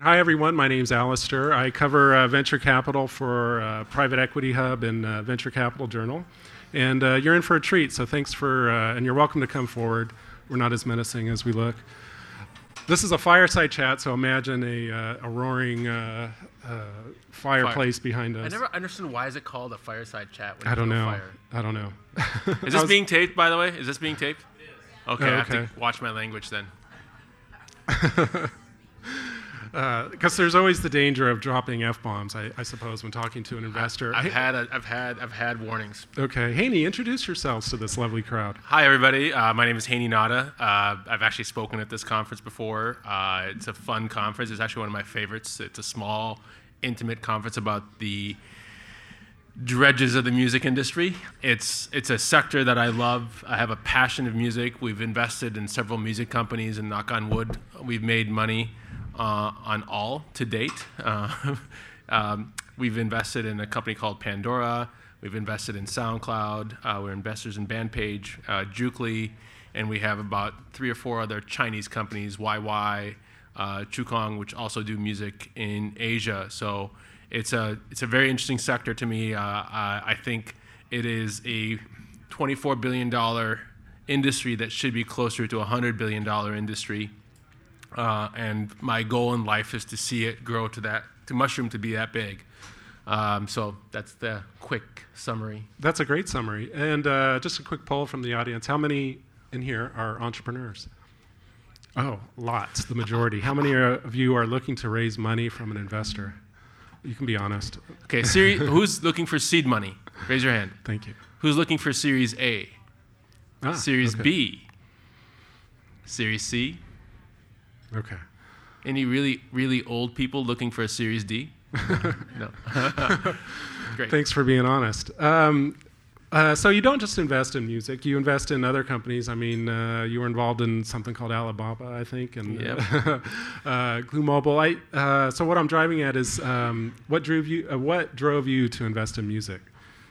Hi, everyone. My name's Alistair. I cover uh, venture capital for uh, Private Equity Hub and uh, Venture Capital Journal. And uh, you're in for a treat, so thanks for, uh, and you're welcome to come forward. We're not as menacing as we look. This is a fireside chat, so imagine a, uh, a roaring fireplace behind us. I never understood why is it called a fireside chat. When I don't you do a know. Fire. I don't know. Is this being taped, by the way? Is this being taped? Okay, Oh, I have okay. to watch my language then. Because there's always the danger of dropping f bombs, I, I suppose, when talking to an investor. I've Hey- had, a, I've had, I've had warnings. okay, Hany, introduce yourselves to this lovely crowd. Hi, everybody. Uh, my name is Hany Nada. Uh, I've actually spoken at this conference before. Uh, it's a fun conference. It's actually one of my favorites. It's a small, intimate conference about the dredges of the music industry. It's it's a sector that I love. I have a passion of music. We've invested in several music companies, and knock on wood, we've made money uh, on all to date. Uh, um, we've invested in a company called Pandora. We've invested in SoundCloud. Uh, we're investors in Bandpage, uh, Jukely, and we have about three or four other Chinese companies, YY, uh, Chukong, which also do music in Asia. So it's a it's a very interesting sector to me. Uh, I, I think it is a 24 billion dollar industry that should be closer to a 100 billion dollar industry. Uh, and my goal in life is to see it grow to that to mushroom to be that big. Um, so that's the quick summary. That's a great summary. And uh, just a quick poll from the audience. How many in here are entrepreneurs? Oh, lots, the majority. How many are- of you are looking to raise money from an investor? You can be honest. Okay, seri- who's looking for seed money? Raise your hand. Thank you. Who's looking for Series A? Ah, Series okay. B? Series C? Okay. Any really, really old people looking for a Series D? no. Great. Thanks for being honest. Um, uh, so you don't just invest in music; you invest in other companies. I mean, uh, you were involved in something called Alibaba, I think, and Yep. uh, Glu Mobile. I, uh, so what I'm driving at is um, what drove you? Uh, what drove you to invest in music?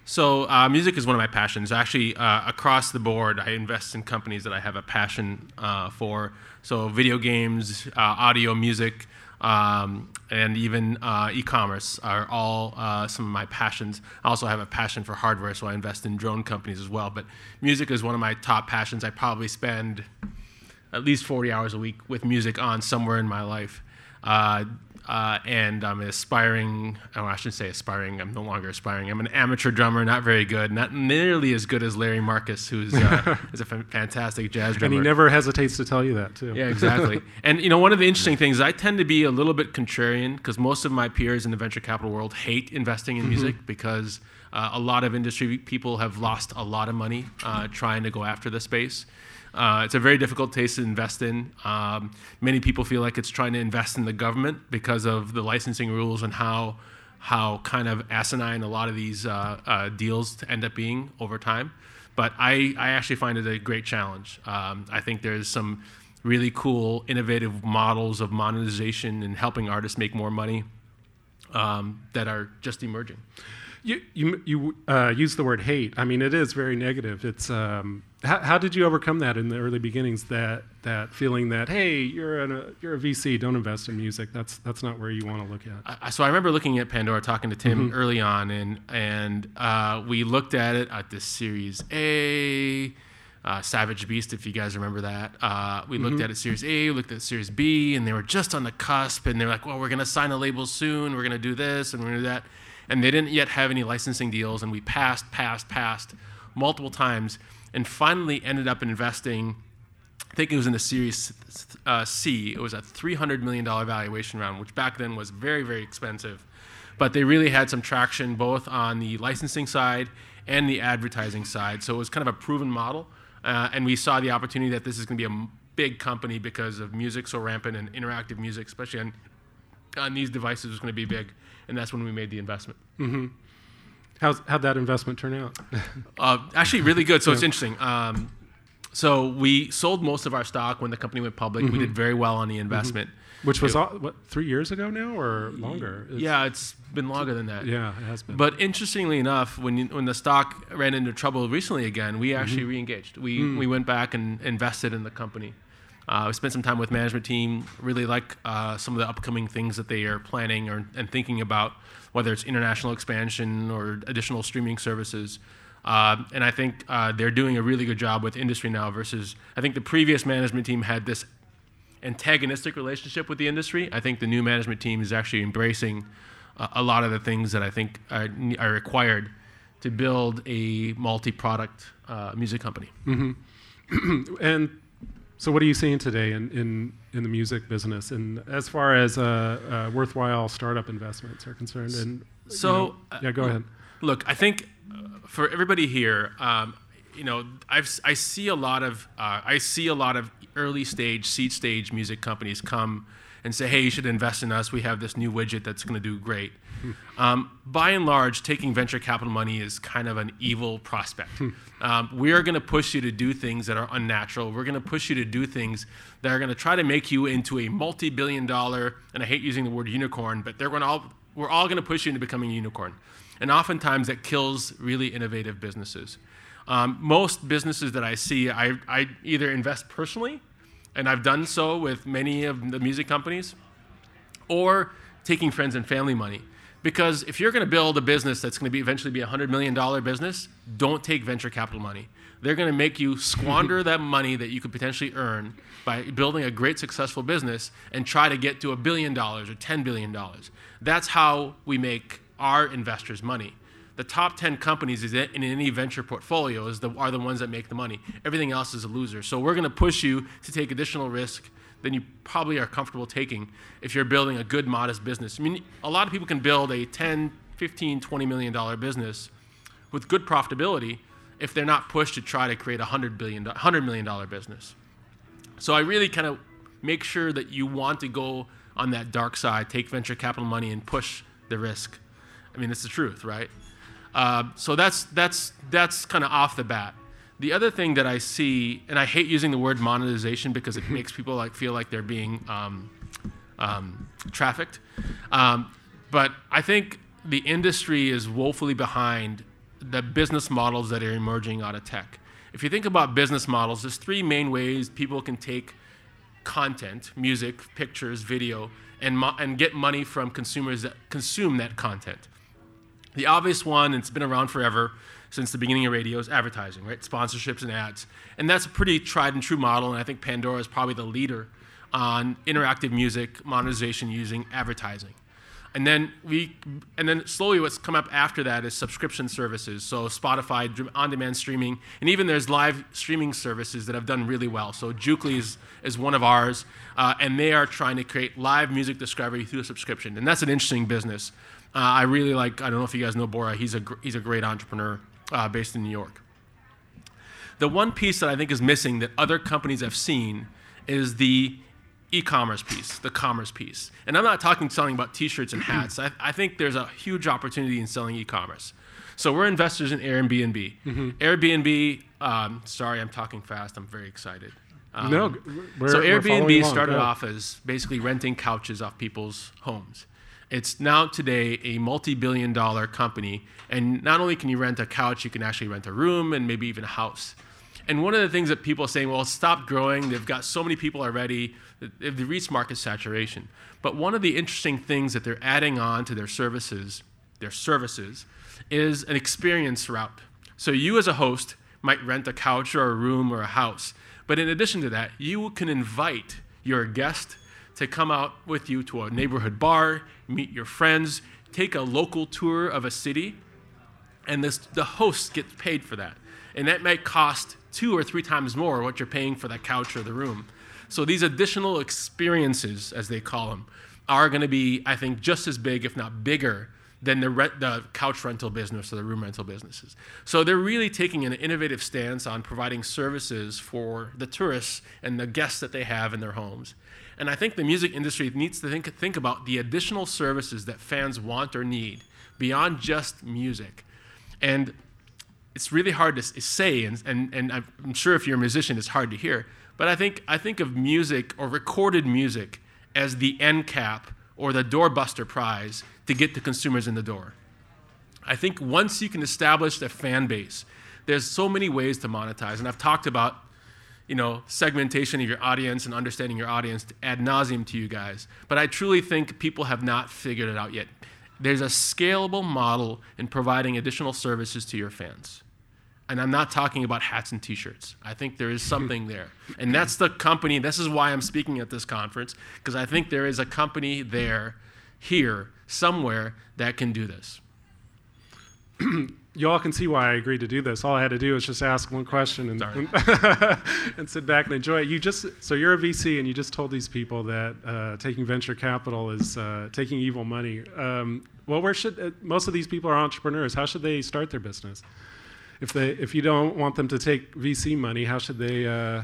So, uh, music is one of my passions. Actually, uh, across the board, I invest in companies that I have a passion uh, for. So, video games, uh, audio, music, um, and even uh, e-commerce are all uh, some of my passions. I also have a passion for hardware, so I invest in drone companies as well. But music is one of my top passions. I probably spend at least 40 hours a week with music on somewhere in my life. Uh, and I'm an aspiring, oh, I shouldn't say aspiring, I'm no longer aspiring. I'm an amateur drummer, not very good, not nearly as good as Larry Marcus, who's uh, is a fantastic jazz drummer. And he never hesitates to tell you that too. Yeah, exactly. and you know, one of the interesting things, I tend to be a little bit contrarian because most of my peers in the venture capital world hate investing in music because uh, a lot of industry people have lost a lot of money uh, trying to go after the space. Uh, it's a very difficult space to invest in. Um, many people feel like it's trying to invest in the government because of the licensing rules and how how kind of asinine a lot of these uh, uh, deals end up being over time. But I, I actually find it a great challenge. Um, I think there's some really cool, innovative models of monetization and helping artists make more money um, that are just emerging. You you you uh, use the word hate. I mean, it is very negative. It's um, how, how did you overcome that in the early beginnings? That that feeling that hey, you're an, a you're a VC, don't invest in music. That's that's not where you want to look at. I- so I remember looking at Pandora, talking to Tim early on, and and uh, we looked at it at this Series A, uh, Savage Beast, if you guys remember that. Uh, we looked at it Series A, we looked at Series B, and they were just on the cusp, and they're like, well, we're gonna sign a label soon, we're gonna do this, and we're gonna do that, and they didn't yet have any licensing deals, and we passed, passed, passed multiple times, and finally ended up investing. I think it was in the Series uh, C. It was a $300 million valuation round, which back then was very, very expensive. But they really had some traction both on the licensing side and the advertising side. So it was kind of a proven model. Uh, and we saw the opportunity that this is going to be a big company because of music so rampant and interactive music, especially on, on these devices, was going to be big. And that's when we made the investment. How's how'd that investment turn out? Uh, actually, really good. So it's interesting. Um, so we sold most of our stock when the company went public. We did very well on the investment. Which was all, what three years ago now or longer? It's- Yeah, it's been longer than that. yeah, it has been. But interestingly enough, when you, when the stock ran into trouble recently again, we actually re-engaged. We we went back and invested in the company. Uh, I spent some time with management team. Really like uh, some of the upcoming things that they are planning or, and thinking about, whether it's international expansion or additional streaming services. Uh, and I think uh, they're doing a really good job with industry now. Versus, I think the previous management team had this antagonistic relationship with the industry. I think the new management team is actually embracing a lot of the things that I think are, are required to build a multi-product uh, music company. Mm-hmm. and so, what are you seeing today in, in, in the music business, and as far as uh, uh worthwhile startup investments are concerned? And so, you know, yeah, go ahead. Look, I think uh, for everybody here, um, you know, I've, I see a lot of uh, I see a lot of early stage, seed stage music companies come and say, hey, you should invest in us. We have this new widget that's going to do great. Um, by and large, taking venture capital money is kind of an evil prospect. Hmm. um, we are going to push you to do things that are unnatural. We're going to push you to do things that are going to try to make you into a multi billion dollar, and I hate using the word unicorn, but they're going to all, we're all going to push you into becoming a unicorn. And oftentimes that kills really innovative businesses. Um, most businesses that I see, I, I either invest personally and I've done so with many of the music companies, or taking friends and family money. Because if you're going to build a business that's going to be eventually be a $100 million business, don't take venture capital money. They're going to make you squander that money that you could potentially earn by building a great successful business and try to get to a billion dollars or $10 billion. That's how we make our investors money the top 10 companies in any venture portfolio the, are the ones that make the money. Everything else is a loser. So we're going to push you to take additional risk than you probably are comfortable taking if you're building a good, modest business. I mean, a lot of people can build a 10, 15, 20 million dollar business with good profitability if they're not pushed to try to create a 100 billion, 100 million dollar business. So I really kind of make sure that you want to go on that dark side, take venture capital money and push the risk. I mean, it's the truth, right? Uh, so that's that's that's kind of off the bat. The other thing that I see, and I hate using the word monetization because it makes people like feel like they're being um, um, trafficked. Um, but I think the industry is woefully behind the business models that are emerging out of tech. If you think about business models, there's three main ways people can take content, music, pictures, video, and, mo- and get money from consumers that consume that content. The obvious one, and it's been around forever since the beginning of radio, is advertising, right? Sponsorships and ads. And that's a pretty tried and true model, and I think Pandora is probably the leader on interactive music monetization using advertising. And then we, and then slowly what's come up after that is subscription services. So Spotify, on-demand streaming, and even there's live streaming services that have done really well. So Jukely is, is one of ours, uh, and they are trying to create live music discovery through a subscription, and that's an interesting business. Uh, I really like, I don't know if you guys know Bora, he's a, he's a great entrepreneur uh, based in New York. The one piece that I think is missing that other companies have seen is the e-commerce piece, the commerce piece. And I'm not talking selling about t-shirts and hats. I, I think there's a huge opportunity in selling e-commerce. So we're investors in Airbnb. Mm-hmm. Airbnb, um, sorry, I'm talking fast. I'm very excited. Um, no, so Airbnb started off as basically renting couches off people's homes. It's now today a multi-billion dollar company. And not only can you rent a couch, you can actually rent a room and maybe even a house. And one of the things that people are saying, well, stop growing. They've got so many people already. They've reached market saturation. But one of the interesting things that they're adding on to their services, their services, is an experience route. So you as a host might rent a couch or a room or a house. But in addition to that, you can invite your guest to come out with you to a neighborhood bar, meet your friends, take a local tour of a city, and this, the host gets paid for that. And that might cost two or three times more what you're paying for that couch or the room. So these additional experiences, as they call them, are going to be, I think, just as big, if not bigger, than the, rent, the couch rental business or the room rental businesses. So they're really taking an innovative stance on providing services for the tourists and the guests that they have in their homes. And I think the music industry needs to think, think about the additional services that fans want or need beyond just music. And it's really hard to say, and, and, and I'm sure if you're a musician, it's hard to hear. But I think, I think of music or recorded music as the end cap or the doorbuster prize to get the consumers in the door. I think once you can establish a fan base, there's so many ways to monetize. And I've talked about you know, segmentation of your audience and understanding your audience ad nauseum to you guys. But I truly think people have not figured it out yet. There's a scalable model in providing additional services to your fans. And I'm not talking about hats and t-shirts. I think there is something there. And that's the company, this is why I'm speaking at this conference, because I think there is a company there, here, somewhere, that can do this you all can see why I agreed to do this. All I had to do was just ask one question and, and sit back and enjoy it. You just so you're a VC and you just told these people that uh, taking venture capital is uh, taking evil money. Um, well, where should uh, most of these people are entrepreneurs? How should they start their business? If they if you don't want them to take VC money, how should they uh,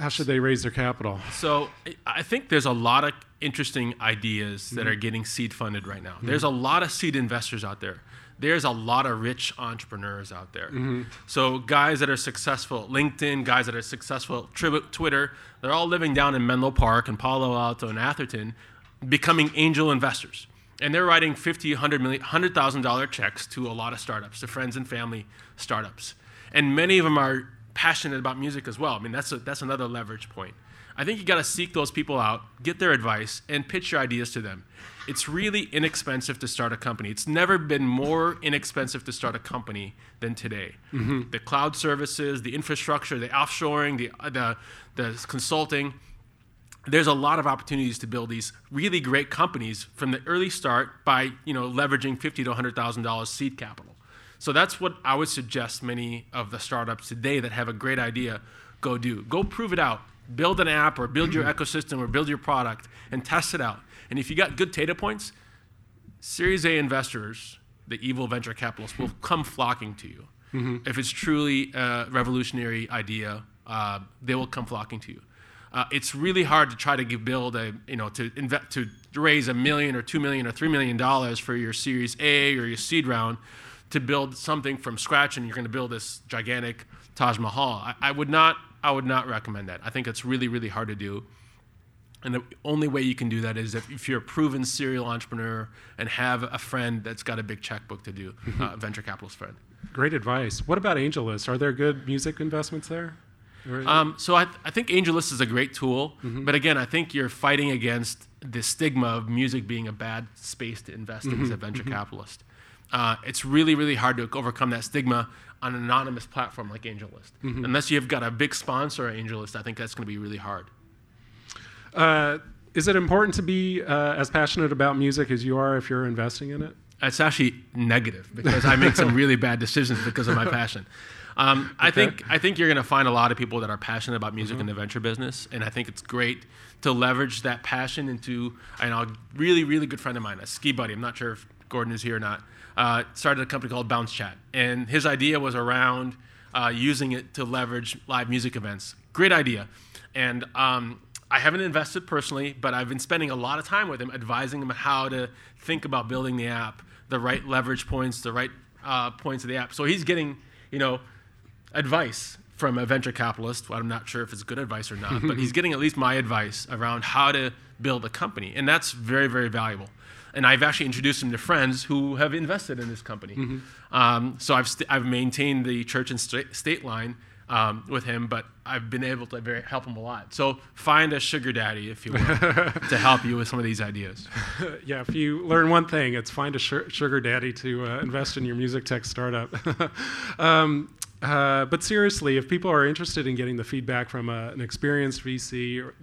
how should they raise their capital? So I think there's a lot of interesting ideas mm-hmm. that are getting seed funded right now. Mm-hmm. There's a lot of seed investors out there there's a lot of rich entrepreneurs out there. Mm-hmm. So guys that are successful LinkedIn, guys that are successful at Twitter, they're all living down in Menlo Park and Palo Alto and Atherton, becoming angel investors. And they're writing 50, 100 million, $100,000 checks to a lot of startups, to friends and family startups. And many of them are passionate about music as well. I mean, that's, a, that's another leverage point. I think you got to seek those people out, get their advice, and pitch your ideas to them. It's really inexpensive to start a company. It's never been more inexpensive to start a company than today. Mm-hmm. The cloud services, the infrastructure, the offshoring, the, uh, the, the consulting. There's a lot of opportunities to build these really great companies from the early start by you know leveraging fifty to hundred thousand dollars seed capital. So that's what I would suggest many of the startups today that have a great idea go do. Go prove it out build an app or build your ecosystem or build your product and test it out. And if you got good data points, Series A investors, the evil venture capitalists, will come flocking to you. Mm-hmm. If it's truly a revolutionary idea, uh, they will come flocking to you. Uh, it's really hard to try to give, build a, you know, to invest, to raise a million or two million or three million dollars for your Series A or your seed round to build something from scratch and you're going to build this gigantic Taj Mahal. I, I would not I would not recommend that. I think it's really, really hard to do. And the only way you can do that is if, if you're a proven serial entrepreneur and have a friend that's got a big checkbook to do, mm-hmm. uh, venture capitalist friend. Great advice. What about AngelList? Are there good music investments there? Um, so I, th- I think AngelList is a great tool, mm-hmm. but again, I think you're fighting against the stigma of music being a bad space to invest mm-hmm. in as a venture mm-hmm. capitalist. Uh, it's really, really hard to overcome that stigma on an anonymous platform like AngelList. Mm-hmm. Unless you've got a big sponsor at AngelList, I think that's going to be really hard. Uh, is it important to be uh, as passionate about music as you are if you're investing in it? It's actually negative because I make some really bad decisions because of my passion. Um, okay. I think I think you're going to find a lot of people that are passionate about music mm-hmm. in the venture business, and I think it's great to leverage that passion into. I know a really really good friend of mine, a ski buddy. I'm not sure if Gordon is here or not uh, started a company called Bounce Chat. And his idea was around uh, using it to leverage live music events. Great idea. And um, I haven't invested personally, but I've been spending a lot of time with him, advising him how to think about building the app, the right leverage points, the right uh, points of the app. So he's getting, you know, advice from a venture capitalist. I'm not sure if it's good advice or not, but he's getting at least my advice around how to build a company, and that's very, very valuable and I've actually introduced him to friends who have invested in this company. Mm-hmm. Um, so I've, st- I've maintained the church and st- state line um, with him, but I've been able to very, help him a lot. So find a sugar daddy, if you will, to help you with some of these ideas. yeah, if you learn one thing, it's find a sugar daddy to uh, invest in your music tech startup. um, uh, but seriously, if people are interested in getting the feedback from a, uh, an experienced VC, or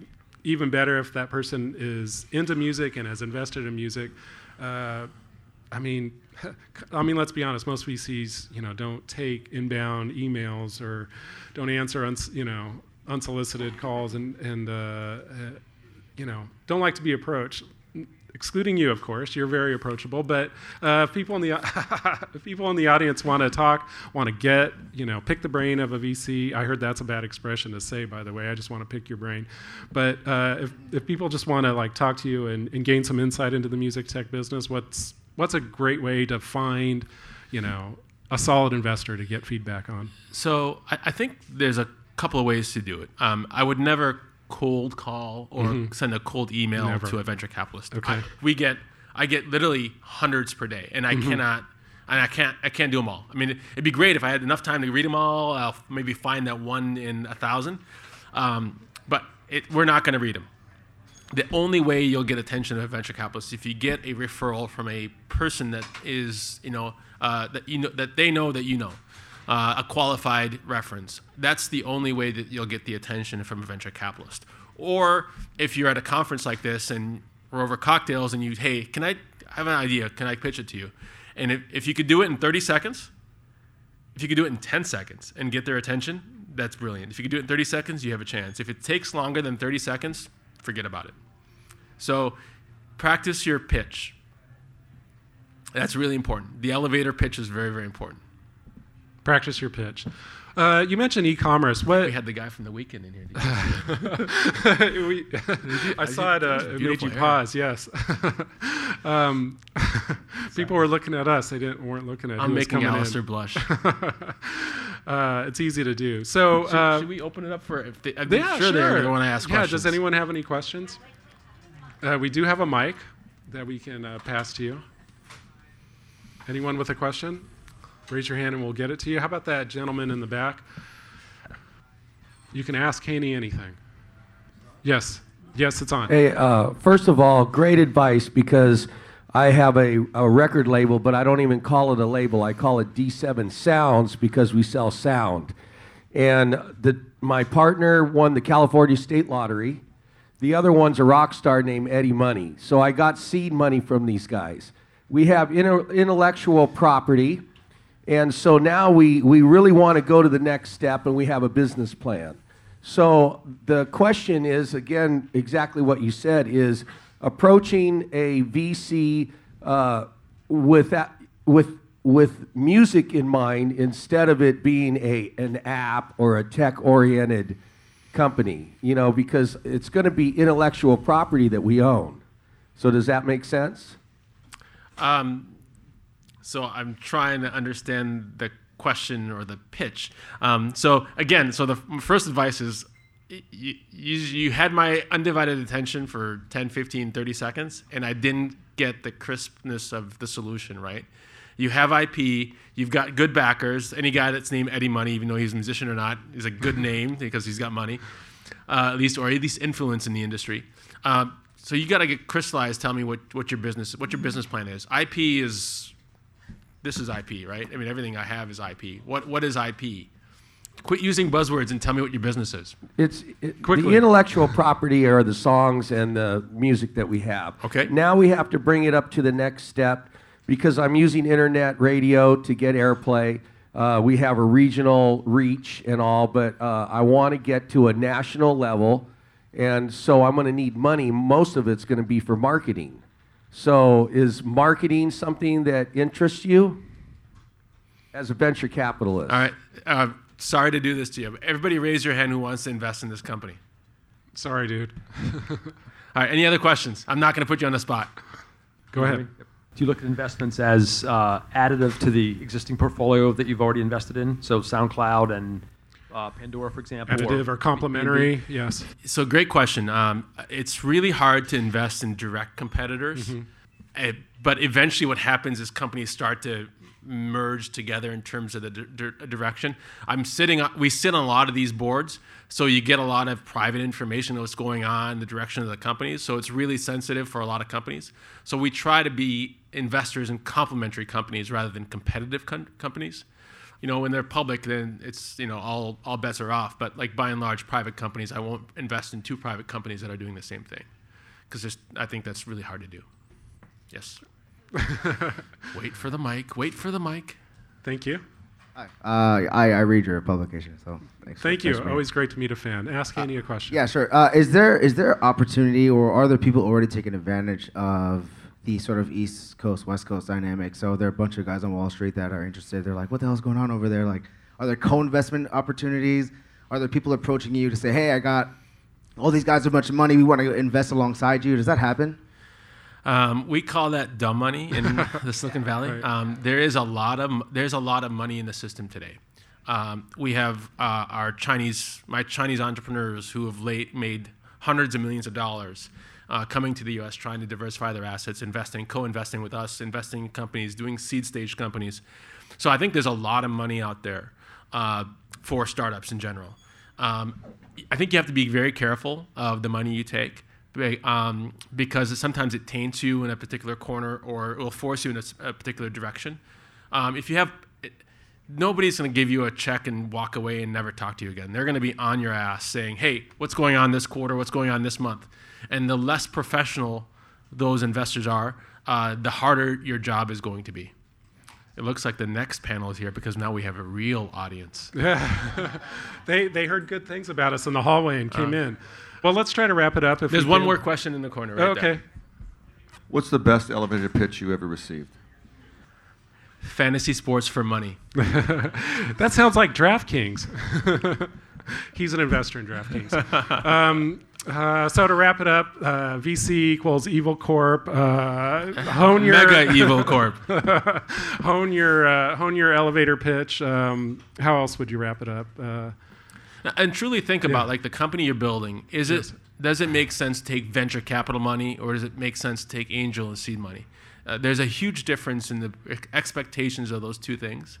even better if that person is into music and has invested in music. Uh, I mean, I mean, let's be honest. Most VCs, you know, don't take inbound emails or don't answer, uns, you know, unsolicited calls and and uh, uh, you know, don't like to be approached excluding you, of course. You're very approachable. But uh, if people in the people in the audience want to talk, want to get, you know, pick the brain of a VC. I heard that's a bad expression to say, by the way. I just want to pick your brain. But uh, if if people just want to like talk to you and, and gain some insight into the music tech business, what's what's a great way to find, you know, a solid investor to get feedback on? So I, I think there's a couple of ways to do it. Um, I would never cold call or mm-hmm. send a cold email Never. to a venture capitalist. Okay. I, we get I get literally hundreds per day, and I mm-hmm. cannot and I can't I can't do them all. I mean, it'd be great if I had enough time to read them all. I'll maybe find that one in a thousand, um, but it, we're not going to read them. The only way you'll get attention of a venture capitalist is if you get a referral from a person that is you know uh, that you know that they know that you know. Uh, a qualified reference. That's the only way that you'll get the attention from a venture capitalist. Or if you're at a conference like this and we're over cocktails and you, hey, can I I have an idea? Can I pitch it to you? And if, if you could do it in 30 seconds, if you could do it in 10 seconds and get their attention, that's brilliant. If you could do it in 30 seconds, you have a chance. If it takes longer than 30 seconds, forget about it. So practice your pitch. That's really important. The elevator pitch is very, very important. Practice your pitch. Uh, you mentioned e-commerce. What We had the guy from the weekend in here. we, I saw it. Uh, it made you hair. pause. Yes. um, people were looking at us. They didn't weren't looking at. Us. I'm making coming in. Blush. Uh, it's easy to do. So, should, uh, should we open it up for? If they, I'm yeah, sure, going to want to ask yeah. questions. Does anyone have any questions? Uh, we do have a mic that we can uh, pass to you. Anyone with a question? Raise your hand and we'll get it to you. How about that gentleman in the back? You can ask Hany anything. Yes. Yes, it's on. Hey, uh, first of all, great advice because I have a, a record label, but I don't even call it a label. I call it D7 Sounds because we sell sound. And the, my partner won the California State Lottery. The other one's a rock star named Eddie Money. So I got seed money from these guys. We have inter- intellectual property. And so now we, we really want to go to the next step and we have a business plan. So the question is, again, exactly what you said, is approaching a VC uh, with, that, with, with music in mind instead of it being a, an app or a tech-oriented company, you know, because it's going to be intellectual property that we own. So does that make sense? Um, so I'm trying to understand the question or the pitch. Um, so again, so the first advice is you, you, you had my undivided attention for 10, 15, 30 seconds, and I didn't get the crispness of the solution, right? You have IP, you've got good backers. Any guy that's named Eddie Money, even though he's a musician or not, is a good name because he's got money, uh, at least, or at least influence in the industry. Um, so you got to get crystallized. Tell me what, what your business what your business plan is. IP is this is IP, right? I mean, everything I have is IP. What what is IP? Quit using buzzwords and tell me what your business is. It's it, Quickly. the intellectual property are the songs and the music that we have. Okay. Now we have to bring it up to the next step because I'm using internet radio to get airplay. Uh, we have a regional reach and all, but uh, I want to get to a national level, and so I'm going to need money. Most of it's going to be for marketing. So, is marketing something that interests you as a venture capitalist? All right. Uh, sorry to do this to you. Everybody, raise your hand who wants to invest in this company. Sorry, dude. All right. Any other questions? I'm not going to put you on the spot. Go ahead. Do you look at investments as uh, additive to the existing portfolio that you've already invested in? So SoundCloud and uh, Pandora, for example. Additive or complementary? Yes. So great question. Um, it's really hard to invest in direct competitors, Uh, but eventually, what happens is companies start to merge together in terms of the di- di- direction. I'm sitting. We sit on a lot of these boards, so you get a lot of private information of what's going on, the direction of the companies. So it's really sensitive for a lot of companies. So we try to be investors in complementary companies rather than competitive com- companies you know, when they're public, then it's you know all all bets are off. But like by and large, private companies, I won't invest in two private companies that are doing the same thing, because I think that's really hard to do. Yes. wait for the mic. Wait for the mic. Thank you. Hi. Uh, I, I read your publication, so thanks. for- Thank you. thanks Always great to meet a fan. Ask any a question. Yeah, sure. Uh, is there is there opportunity, or are there people already taking advantage of the sort of East Coast West Coast dynamic? So there are a bunch of guys on Wall Street that are interested. They're like, "What the hell's going on over there?" Like, are there co-investment opportunities? Are there people approaching you to say, "Hey, I got all these guys a bunch of money. We want to invest alongside you." Does that happen? Um, we call that dumb money in the Silicon Valley. Right. Um, there is a lot of there's a lot of money in the system today. Um, we have uh, our Chinese my Chinese entrepreneurs who have late made hundreds of millions of dollars. uh, coming to the U.S., trying to diversify their assets, investing, co-investing with us, investing in companies, doing seed stage companies. So I think there's a lot of money out there uh, for startups in general. Um, I think you have to be very careful of the money you take um, because sometimes it taints you in a particular corner or it will force you in a, a particular direction. Um, if you have, nobody's going to give you a check and walk away and never talk to you again. They're going to be on your ass saying, hey, what's going on this quarter? What's going on this month? And the less professional those investors are, uh, the harder your job is going to be. It looks like the next panel is here because now we have a real audience. Yeah. they, they heard good things about us in the hallway and came uh, in. Well, let's try to wrap it up. If There's one more question in the corner right okay. There. What's the best elevator pitch you ever received? Fantasy sports for money. that sounds like DraftKings. He's an investor in DraftKings. Um, uh, so to wrap it up, uh, VC equals evil corp. Uh, hone your mega evil corp. hone your uh, hone your elevator pitch. Um, how else would you wrap it up? And truly think yeah. about like the company you're building. Is yes. it does it make sense to take venture capital money or does it make sense to take angel and seed money? Uh, there's a huge difference in the expectations of those two things.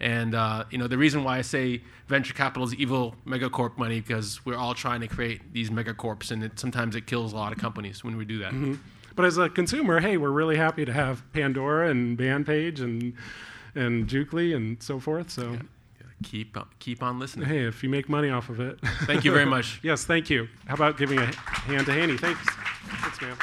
And uh, you know the reason why I say venture capital is evil megacorp money because we're all trying to create these megacorps, and it, sometimes it kills a lot of companies when we do that. Mm-hmm. But as a consumer, hey, we're really happy to have Pandora and Bandpage and and Jukely and so forth. So. Yeah keep uh, keep on listening. Hey, if you make money off of it. Thank you very much. yes, thank you. How about giving a hand to Hany? Thanks. Thanks, man.